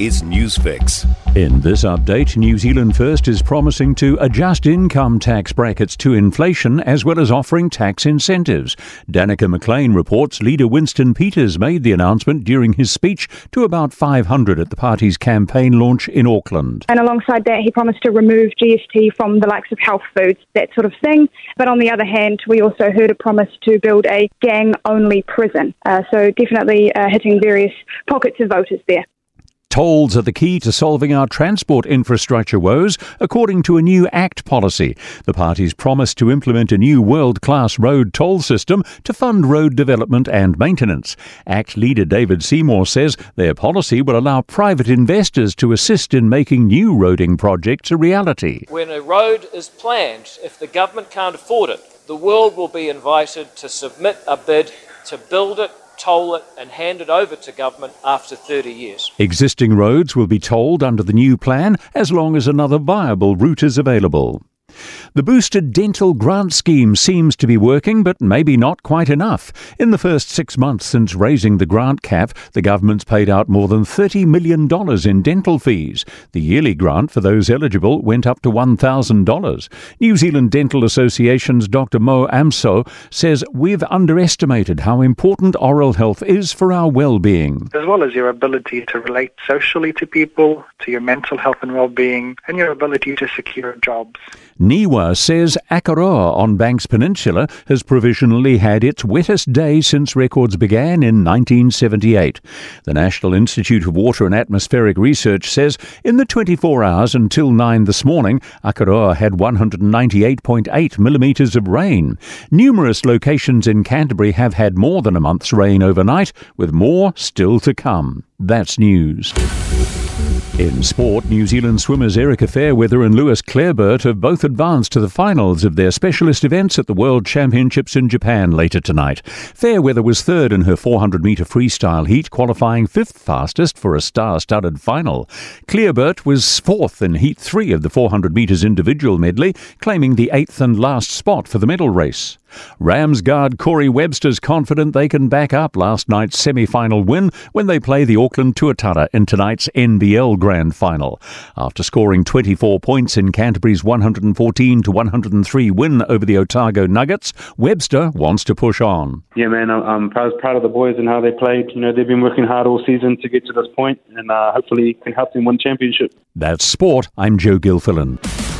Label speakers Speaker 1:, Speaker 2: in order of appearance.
Speaker 1: is Newsfix.
Speaker 2: In this update, New Zealand First is promising to adjust income tax brackets to inflation as well as offering tax incentives. Danica McLean reports leader Winston Peters made the announcement during his speech to about 500 at the party's campaign launch in Auckland.
Speaker 3: And alongside that, he promised to remove GST from the likes of health foods, that sort of thing. But on the other hand, we also heard a promise to build a gang only prison. Uh, so definitely uh, hitting various pockets of voters there.
Speaker 2: Tolls are the key to solving our transport infrastructure woes, according to a new ACT policy. The party's promised to implement a new world class road toll system to fund road development and maintenance. ACT leader David Seymour says their policy will allow private investors to assist in making new roading projects a reality.
Speaker 4: When a road is planned, if the government can't afford it, the world will be invited to submit a bid to build it toll it and hand it over to government after 30 years.
Speaker 2: Existing roads will be tolled under the new plan as long as another viable route is available. The boosted dental grant scheme seems to be working, but maybe not quite enough. In the first six months since raising the grant cap, the government's paid out more than $30 million in dental fees. The yearly grant for those eligible went up to $1,000. New Zealand Dental Association's Dr. Mo Amso says we've underestimated how important oral health is for our well-being.
Speaker 5: As well as your ability to relate socially to people, to your mental health and well-being, and your ability to secure jobs.
Speaker 2: NIWA says Akaroa on Banks Peninsula has provisionally had its wettest day since records began in 1978. The National Institute of Water and Atmospheric Research says in the 24 hours until 9 this morning, Akaroa had 198.8 millimetres of rain. Numerous locations in Canterbury have had more than a month's rain overnight, with more still to come. That's news. In sport, New Zealand swimmers Erika Fairweather and Lewis Clareburt have both advanced to the finals of their specialist events at the World Championships in Japan later tonight. Fairweather was third in her 400 metre freestyle heat, qualifying fifth fastest for a star studded final. Clareburt was fourth in heat three of the 400 metres individual medley, claiming the eighth and last spot for the medal race. Rams guard Corey Webster's confident they can back up last night's semi final win when they play the Auckland Tuatara in tonight's NBL Grand Final. After scoring 24 points in Canterbury's 114 to 103 win over the Otago Nuggets, Webster wants to push on.
Speaker 6: Yeah, man, I'm proud, proud of the boys and how they played. You know, they've been working hard all season to get to this point, and uh, hopefully can help them win championship.
Speaker 2: That's sport. I'm Joe Gilfillan.